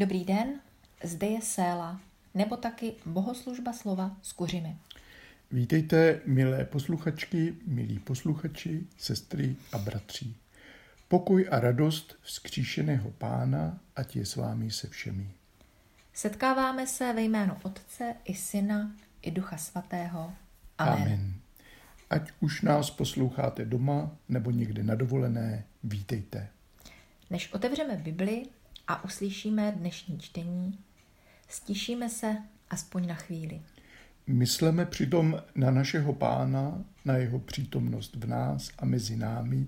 Dobrý den, zde je Séla, nebo taky bohoslužba slova s kuřimi. Vítejte, milé posluchačky, milí posluchači, sestry a bratři. Pokoj a radost vzkříšeného pána, ať je s vámi se všemi. Setkáváme se ve jménu Otce i Syna i Ducha Svatého. Amen. Amen. Ať už nás posloucháte doma nebo někde na dovolené, vítejte. Než otevřeme Bibli a uslyšíme dnešní čtení, stišíme se aspoň na chvíli. Mysleme přitom na našeho pána, na jeho přítomnost v nás a mezi námi,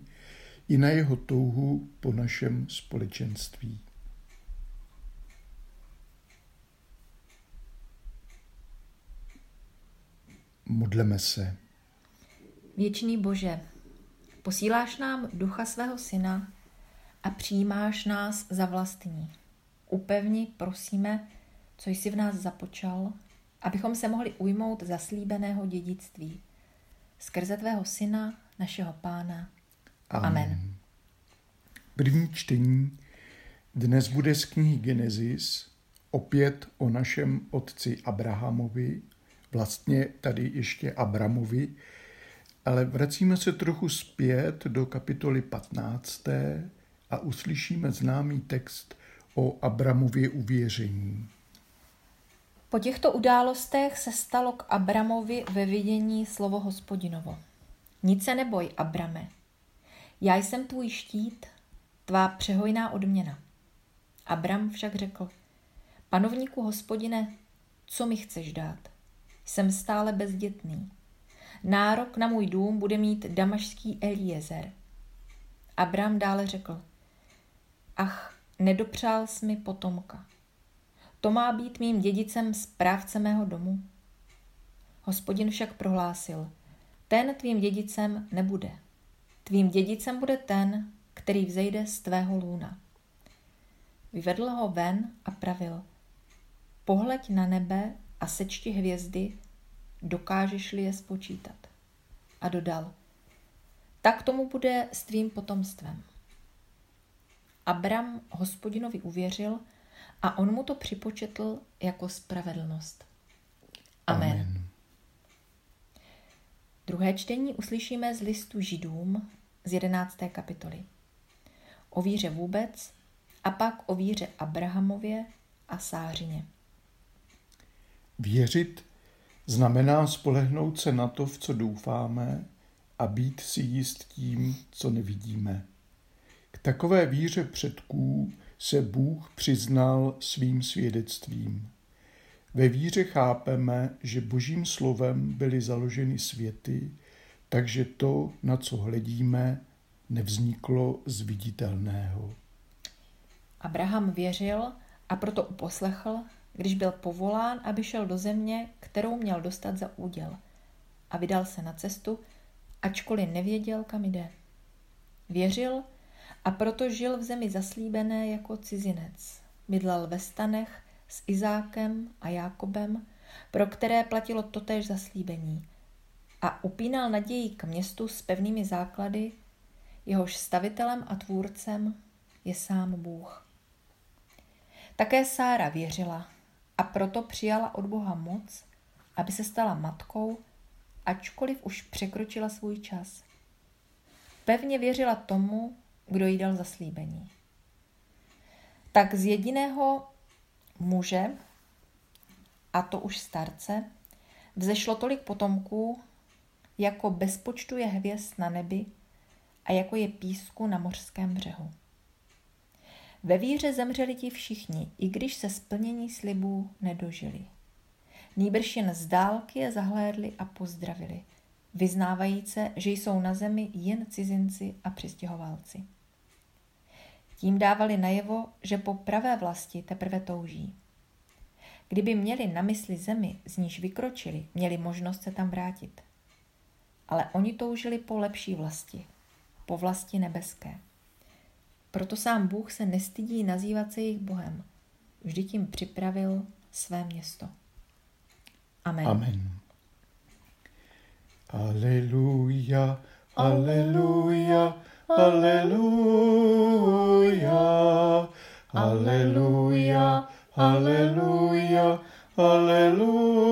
i na jeho touhu po našem společenství. Modleme se. Věčný Bože, posíláš nám ducha svého syna a přijímáš nás za vlastní. Upevni, prosíme, co jsi v nás započal, abychom se mohli ujmout zaslíbeného dědictví. Skrze tvého syna, našeho pána. Amen. Amen. První čtení dnes bude z knihy Genesis opět o našem otci Abrahamovi, vlastně tady ještě Abramovi, ale vracíme se trochu zpět do kapitoly 15. a uslyšíme známý text o Abramově uvěření. Po těchto událostech se stalo k Abramovi ve vidění slovo hospodinovo. Nic se neboj, Abrame. Já jsem tvůj štít, tvá přehojná odměna. Abram však řekl, panovníku hospodine, co mi chceš dát? Jsem stále bezdětný. Nárok na můj dům bude mít damašský Eliezer. Abram dále řekl, ach, nedopřál jsi mi potomka. To má být mým dědicem správce mého domu. Hospodin však prohlásil, ten tvým dědicem nebude. Tvým dědicem bude ten, který vzejde z tvého lůna. Vyvedl ho ven a pravil, pohleď na nebe a sečti hvězdy, dokážeš-li je spočítat. A dodal, tak tomu bude s tvým potomstvem. Abram hospodinovi uvěřil a on mu to připočetl jako spravedlnost. Amen. Amen. Druhé čtení uslyšíme z listu Židům z 11. kapitoly. O víře vůbec a pak o víře Abrahamově a Sářině. Věřit znamená spolehnout se na to, v co doufáme a být si jist tím, co nevidíme. Takové víře předků se Bůh přiznal svým svědectvím. Ve víře chápeme, že božím slovem byly založeny světy, takže to, na co hledíme, nevzniklo z viditelného. Abraham věřil a proto uposlechl, když byl povolán, aby šel do země, kterou měl dostat za úděl. A vydal se na cestu, ačkoliv nevěděl, kam jde. Věřil a proto žil v zemi zaslíbené jako cizinec. Bydlel ve stanech s Izákem a Jákobem, pro které platilo totéž zaslíbení. A upínal naději k městu s pevnými základy, jehož stavitelem a tvůrcem je sám Bůh. Také Sára věřila a proto přijala od Boha moc, aby se stala matkou, ačkoliv už překročila svůj čas. Pevně věřila tomu, kdo jí dal zaslíbení. Tak z jediného muže, a to už starce, vzešlo tolik potomků, jako bezpočtu je hvězd na nebi a jako je písku na mořském břehu. Ve víře zemřeli ti všichni, i když se splnění slibů nedožili. Nýbrž jen z dálky je zahlédli a pozdravili, vyznávajíce, že jsou na zemi jen cizinci a přistěhovalci. Tím dávali najevo, že po pravé vlasti teprve touží. Kdyby měli na mysli zemi, z níž vykročili, měli možnost se tam vrátit. Ale oni toužili po lepší vlasti, po vlasti nebeské. Proto sám Bůh se nestydí nazývat se jejich Bohem. Vždy tím připravil své město. Amen. Amen. Aleluja, aleluja, aleluja, Haleluja, haleluja, haleluja.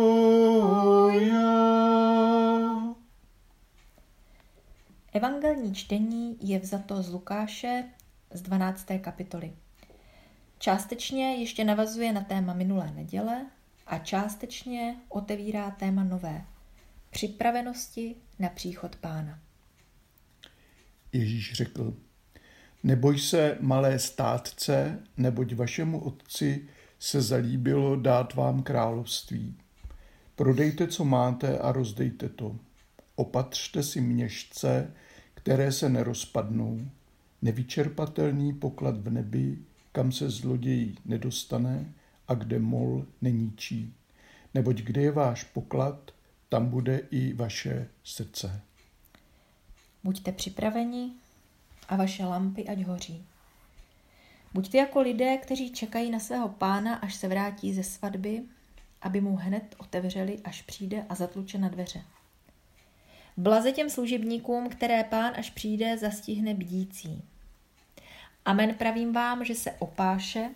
Evangelní čtení je vzato z Lukáše z 12. kapitoly. Částečně ještě navazuje na téma minulé neděle a částečně otevírá téma nové připravenosti na příchod pána. Ježíš řekl, neboj se, malé státce, neboť vašemu otci se zalíbilo dát vám království. Prodejte, co máte a rozdejte to. Opatřte si měšce, které se nerozpadnou, nevyčerpatelný poklad v nebi, kam se zloděj nedostane a kde mol neníčí. Neboť kde je váš poklad, tam bude i vaše srdce. Buďte připraveni a vaše lampy ať hoří. Buďte jako lidé, kteří čekají na svého pána, až se vrátí ze svatby, aby mu hned otevřeli, až přijde a zatluče na dveře. Blaze těm služebníkům, které pán, až přijde, zastihne bdící. Amen pravím vám, že se opáše,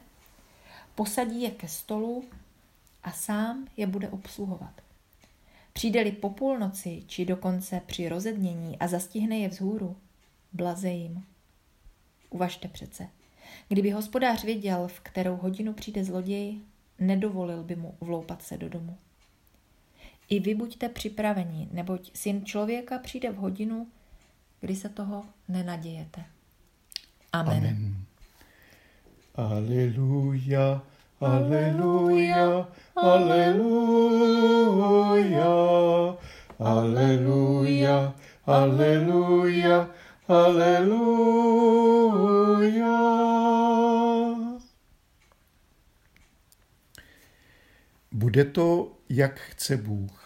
posadí je ke stolu a sám je bude obsluhovat. Přijde-li po půlnoci, či dokonce při rozednění a zastihne je vzhůru, blaze jim. Uvažte přece. Kdyby hospodář věděl, v kterou hodinu přijde zloděj, nedovolil by mu vloupat se do domu. I vy buďte připraveni, neboť syn člověka přijde v hodinu, kdy se toho nenadějete. Amen. Amen. Aleluja, aleluja, aleluja, aleluja, aleluja, aleluja. Bude to, jak chce Bůh.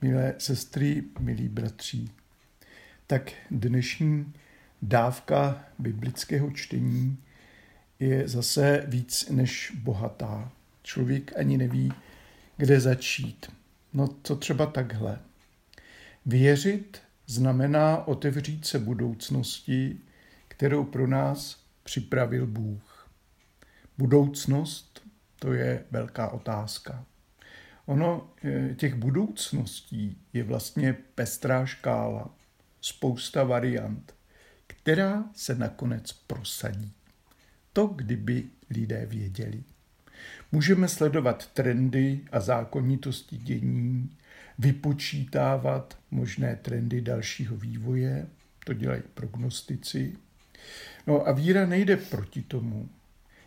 Milé sestry, milí bratři, tak dnešní dávka biblického čtení je zase víc než bohatá. Člověk ani neví, kde začít. No co třeba takhle. Věřit znamená otevřít se budoucnosti, kterou pro nás připravil Bůh. Budoucnost to je velká otázka. Ono, eh, těch budoucností je vlastně pestrá škála, spousta variant, která se nakonec prosadí. To, kdyby lidé věděli. Můžeme sledovat trendy a zákonitosti dění, vypočítávat možné trendy dalšího vývoje, to dělají prognostici. No a víra nejde proti tomu,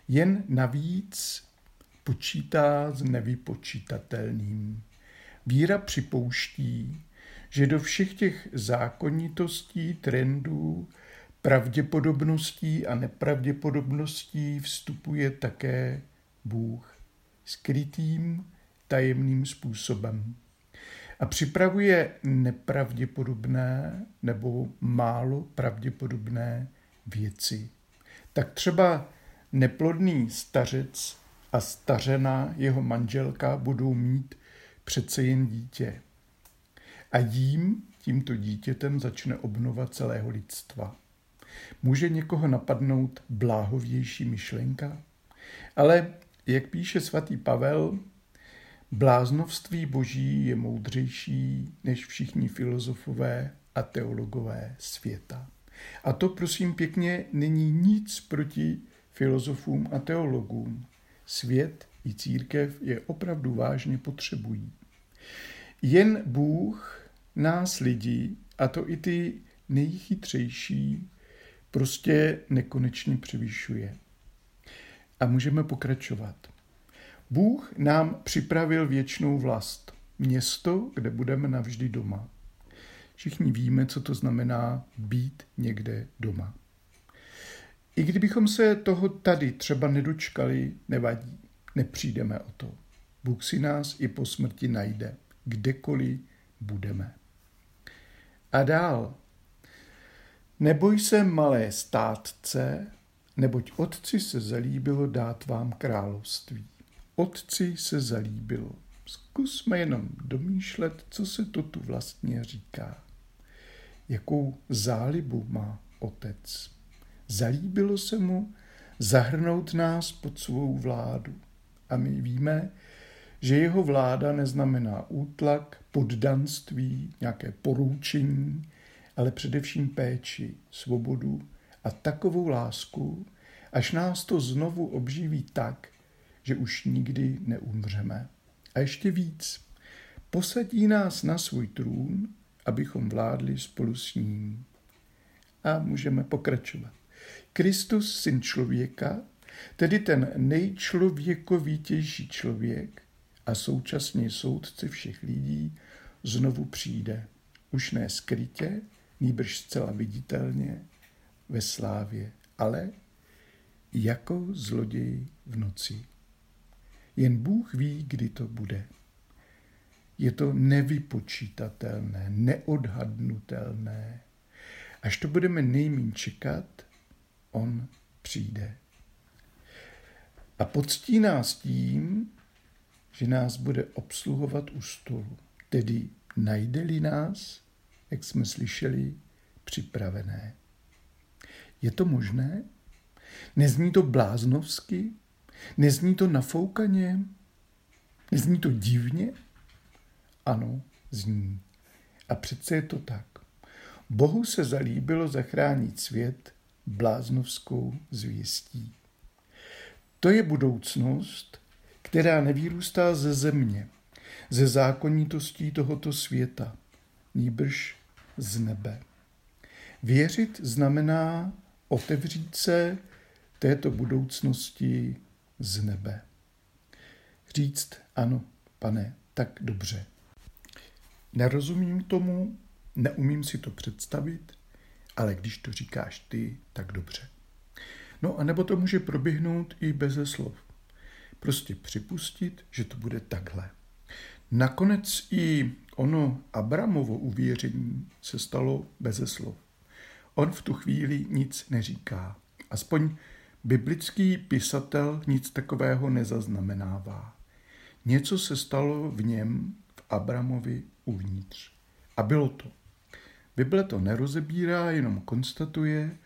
jen navíc počítá s nevypočítatelným. Víra připouští, že do všech těch zákonitostí, trendů, pravděpodobností a nepravděpodobností vstupuje také Bůh skrytým, tajemným způsobem. A připravuje nepravděpodobné nebo málo pravděpodobné věci. Tak třeba neplodný stařec a stařena jeho manželka budou mít přece jen dítě. A jím, tímto dítětem, začne obnova celého lidstva. Může někoho napadnout bláhovější myšlenka? Ale, jak píše svatý Pavel, bláznovství boží je moudřejší než všichni filozofové a teologové světa. A to, prosím pěkně, není nic proti filozofům a teologům. Svět i církev je opravdu vážně potřebují. Jen Bůh nás lidi, a to i ty nejchytřejší, prostě nekonečně převyšuje. A můžeme pokračovat. Bůh nám připravil věčnou vlast, město, kde budeme navždy doma. Všichni víme, co to znamená být někde doma. I kdybychom se toho tady třeba nedočkali, nevadí, nepřijdeme o to. Bůh si nás i po smrti najde, kdekoliv budeme. A dál. Neboj se, malé státce, neboť otci se zalíbilo dát vám království. Otci se zalíbilo. Zkusme jenom domýšlet, co se to tu vlastně říká. Jakou zálibu má otec. Zalíbilo se mu zahrnout nás pod svou vládu. A my víme, že jeho vláda neznamená útlak, poddanství, nějaké poroučení, ale především péči, svobodu a takovou lásku, až nás to znovu obživí tak, že už nikdy neumřeme. A ještě víc, posadí nás na svůj trůn, abychom vládli spolu s ním. A můžeme pokračovat. Kristus, syn člověka, tedy ten nejčlověkovitější člověk a současně soudce všech lidí, znovu přijde. Už ne skrytě, nýbrž zcela viditelně, ve slávě, ale jako zloděj v noci. Jen Bůh ví, kdy to bude. Je to nevypočítatelné, neodhadnutelné. Až to budeme nejmín čekat, on přijde. A poctí nás tím, že nás bude obsluhovat u stolu. Tedy najde-li nás, jak jsme slyšeli, připravené. Je to možné? Nezní to bláznovsky? Nezní to nafoukaně? Nezní to divně? Ano, zní. A přece je to tak. Bohu se zalíbilo zachránit svět bláznovskou zvěstí. To je budoucnost, která nevýrůstá ze země, ze zákonitostí tohoto světa, nýbrž z nebe. Věřit znamená otevřít se této budoucnosti z nebe. Říct ano, pane, tak dobře. Nerozumím tomu, neumím si to představit, ale když to říkáš ty, tak dobře. No a nebo to může proběhnout i beze slov. Prostě připustit, že to bude takhle. Nakonec i ono Abramovo uvěření se stalo beze slov. On v tu chvíli nic neříká. Aspoň biblický pisatel nic takového nezaznamenává. Něco se stalo v něm, v Abramovi uvnitř. A bylo to. Bible to nerozebírá, jenom konstatuje,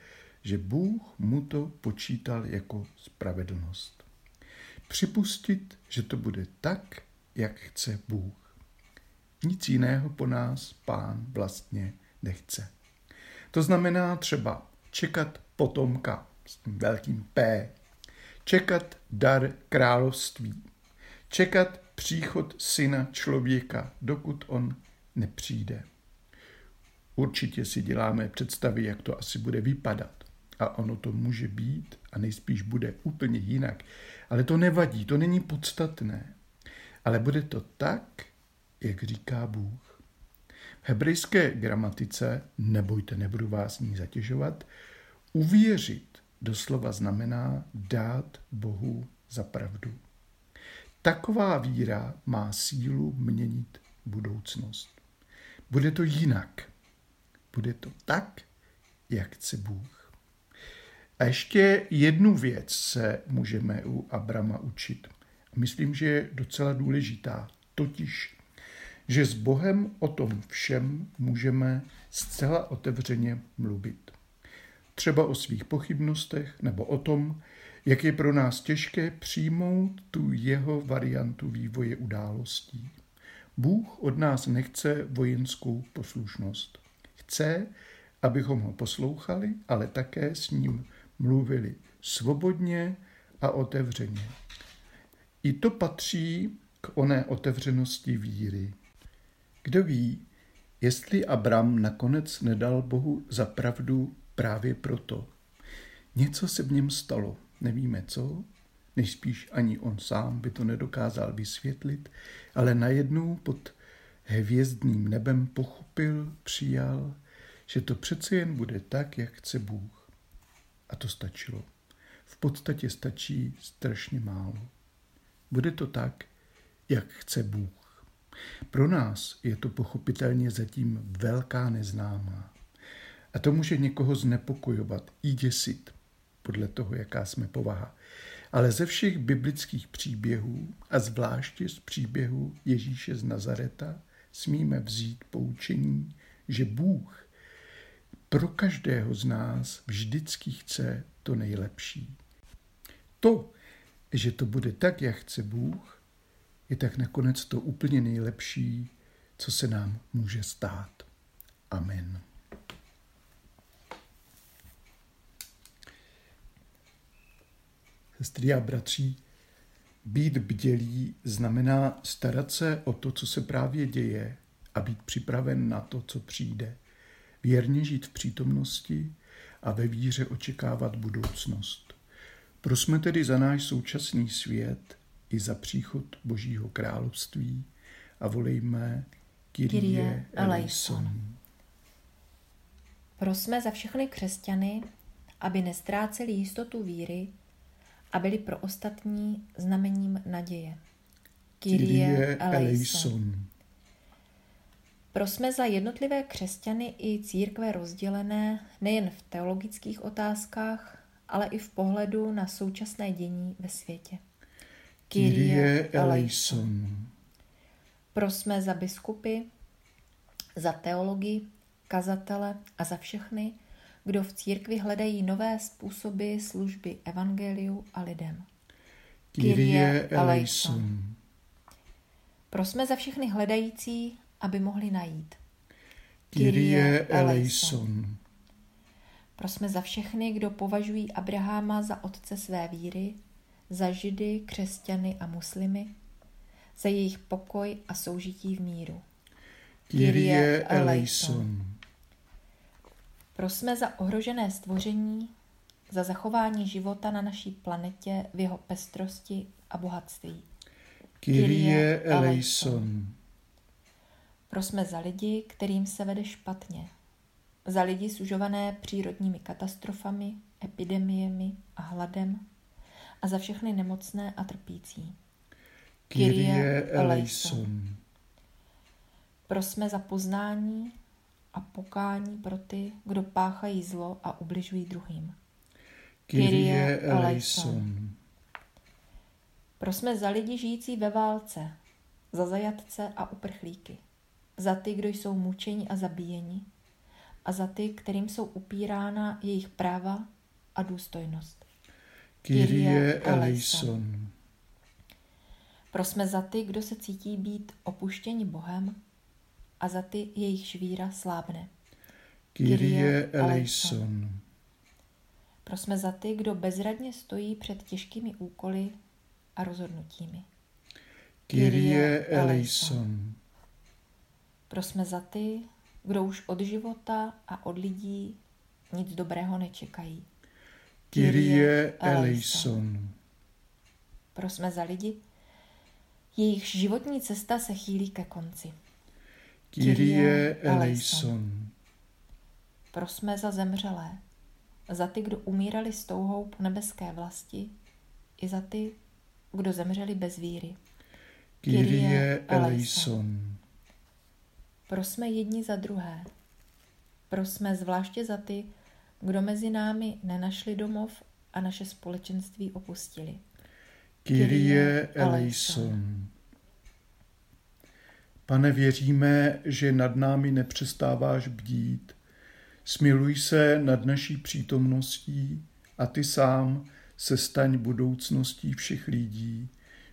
že Bůh mu to počítal jako spravedlnost. Připustit, že to bude tak, jak chce Bůh. Nic jiného po nás pán vlastně nechce. To znamená třeba čekat potomka s tím velkým P, čekat dar království, čekat příchod syna člověka, dokud on nepřijde. Určitě si děláme představy, jak to asi bude vypadat. A ono to může být a nejspíš bude úplně jinak. Ale to nevadí, to není podstatné. Ale bude to tak, jak říká Bůh. V hebrejské gramatice, nebojte, nebudu vás ní zatěžovat, uvěřit doslova znamená dát Bohu za pravdu. Taková víra má sílu měnit budoucnost. Bude to jinak. Bude to tak, jak chce Bůh. A ještě jednu věc se můžeme u Abrama učit. Myslím, že je docela důležitá. Totiž, že s Bohem o tom všem můžeme zcela otevřeně mluvit. Třeba o svých pochybnostech nebo o tom, jak je pro nás těžké přijmout tu jeho variantu vývoje událostí. Bůh od nás nechce vojenskou poslušnost. Chce, abychom ho poslouchali, ale také s ním mluvili svobodně a otevřeně. I to patří k oné otevřenosti víry. Kdo ví, jestli Abram nakonec nedal Bohu za pravdu právě proto. Něco se v něm stalo, nevíme co, nejspíš ani on sám by to nedokázal vysvětlit, ale najednou pod hvězdným nebem pochopil, přijal, že to přece jen bude tak, jak chce Bůh. A to stačilo. V podstatě stačí strašně málo. Bude to tak, jak chce Bůh. Pro nás je to pochopitelně zatím velká neznámá. A to může někoho znepokojovat i děsit, podle toho, jaká jsme povaha. Ale ze všech biblických příběhů, a zvláště z příběhu Ježíše z Nazareta, smíme vzít poučení, že Bůh pro každého z nás vždycky chce to nejlepší. to, že to bude tak, jak chce Bůh, je tak nakonec to úplně nejlepší, co se nám může stát. Amen. Sestry a bratří, být bdělý znamená starat se o to, co se právě děje a být připraven na to, co přijde. Věrně žít v přítomnosti a ve víře očekávat budoucnost. Prosme tedy za náš současný svět i za příchod Božího království a volejme Kyrie eleison. Prosme za všechny křesťany, aby nestráceli jistotu víry a byli pro ostatní znamením naděje. Kyrie eleison. Prosme za jednotlivé křesťany i církve rozdělené nejen v teologických otázkách, ale i v pohledu na současné dění ve světě. Kyrie eleison. Prosme za biskupy, za teologii, kazatele a za všechny, kdo v církvi hledají nové způsoby služby evangeliu a lidem. Kyrie eleison. Prosme za všechny hledající, aby mohli najít. Kyrie eleison. Prosme za všechny, kdo považují Abraháma za otce své víry, za židy, křesťany a muslimy, za jejich pokoj a soužití v míru. Kyrie eleison. Prosme za ohrožené stvoření, za zachování života na naší planetě v jeho pestrosti a bohatství. Kyrie eleison. Prosme za lidi, kterým se vede špatně. Za lidi sužované přírodními katastrofami, epidemiemi a hladem. A za všechny nemocné a trpící. Kyrie eleison. Prosme za poznání a pokání pro ty, kdo páchají zlo a ubližují druhým. Kyrie eleison. Prosme za lidi žijící ve válce, za zajatce a uprchlíky, za ty, kdo jsou mučeni a zabíjeni, a za ty, kterým jsou upírána jejich práva a důstojnost. Kyrie eleison. Prosme za ty, kdo se cítí být opuštěni Bohem a za ty, jejichž víra slábne. Kyrie eleison. Prosme za ty, kdo bezradně stojí před těžkými úkoly a rozhodnutími. Kyrie eleison. Prosme za ty, kdo už od života a od lidí nic dobrého nečekají. Kyrie eleison. Prosme za lidi, jejichž životní cesta se chýlí ke konci. Kyrie eleison. Prosme za zemřelé, za ty, kdo umírali s touhou po nebeské vlasti, i za ty, kdo zemřeli bez víry. Kyrie eleison. Prosme jedni za druhé. Prosme zvláště za ty, kdo mezi námi nenašli domov a naše společenství opustili. Kyrie eleison. Pane, věříme, že nad námi nepřestáváš bdít. Smiluj se nad naší přítomností a ty sám se staň budoucností všech lidí.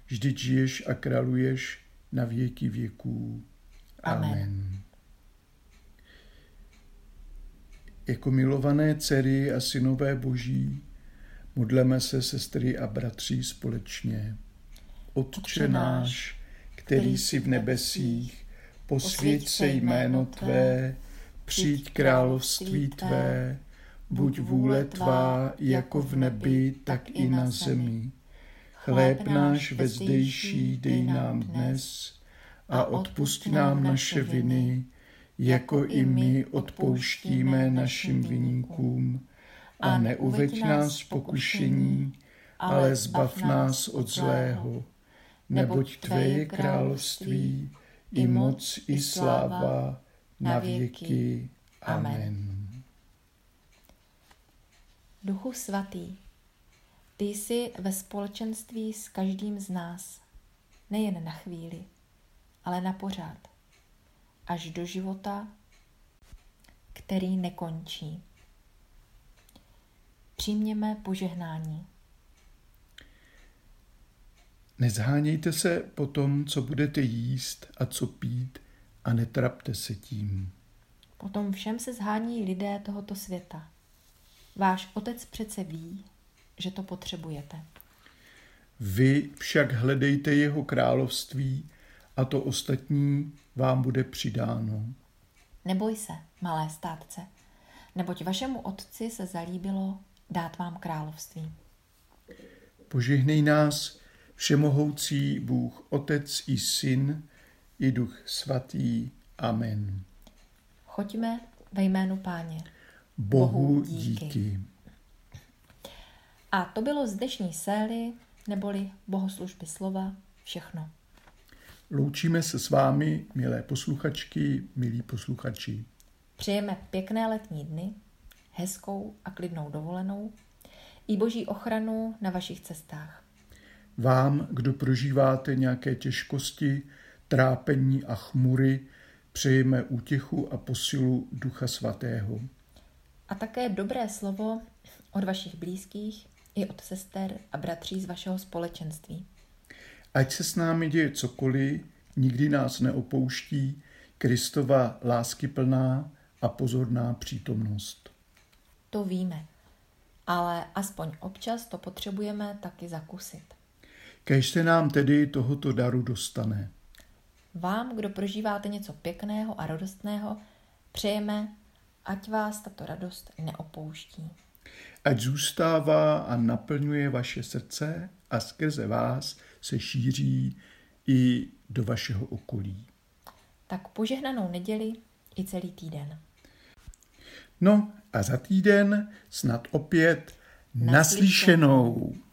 Vždyť žiješ a králuješ na věky věků. Amen. Amen. Jako milované dcery a synové boží, modleme se, sestry a bratři, společně. Otče náš, který jsi v nebesích, posvěť se jméno Tvé, přijď království Tvé, buď vůle Tvá jako v nebi, tak i na zemi. Chléb náš vezdejší dej nám dnes a odpust nám naše viny, jako i my odpouštíme našim viníkům. A neuveď nás pokušení, ale zbav nás od zlého. neboť Tvé je království, i moc, i sláva, na věky. Amen. Duchu svatý, ty jsi ve společenství s každým z nás, nejen na chvíli, ale na pořád, až do života, který nekončí. Přijměme požehnání. Nezhánějte se po tom, co budete jíst a co pít a netrapte se tím. Potom všem se zhání lidé tohoto světa. Váš otec přece ví, že to potřebujete. Vy však hledejte jeho království a to ostatní vám bude přidáno. Neboj se, malé státce, neboť vašemu otci se zalíbilo dát vám království. Požehnej nás, všemohoucí Bůh, Otec i Syn, i Duch Svatý. Amen. Choďme ve jménu Páně. Bohu díky. díky. A to bylo z dnešní séry, neboli bohoslužby slova, všechno. Loučíme se s vámi, milé posluchačky, milí posluchači. Přejeme pěkné letní dny, hezkou a klidnou dovolenou i boží ochranu na vašich cestách. Vám, kdo prožíváte nějaké těžkosti, trápení a chmury, přejeme útěchu a posilu Ducha Svatého. A také dobré slovo od vašich blízkých i od sester a bratří z vašeho společenství. Ať se s námi děje cokoliv, nikdy nás neopouští Kristova láskyplná a pozorná přítomnost. To víme, ale aspoň občas to potřebujeme taky zakusit. Kež se nám tedy tohoto daru dostane. Vám, kdo prožíváte něco pěkného a radostného, přejeme, ať vás tato radost neopouští. Ať zůstává a naplňuje vaše srdce a skrze vás se šíří i do vašeho okolí. Tak požehnanou neděli i celý týden. No a za týden snad opět naslyšenou. naslyšenou.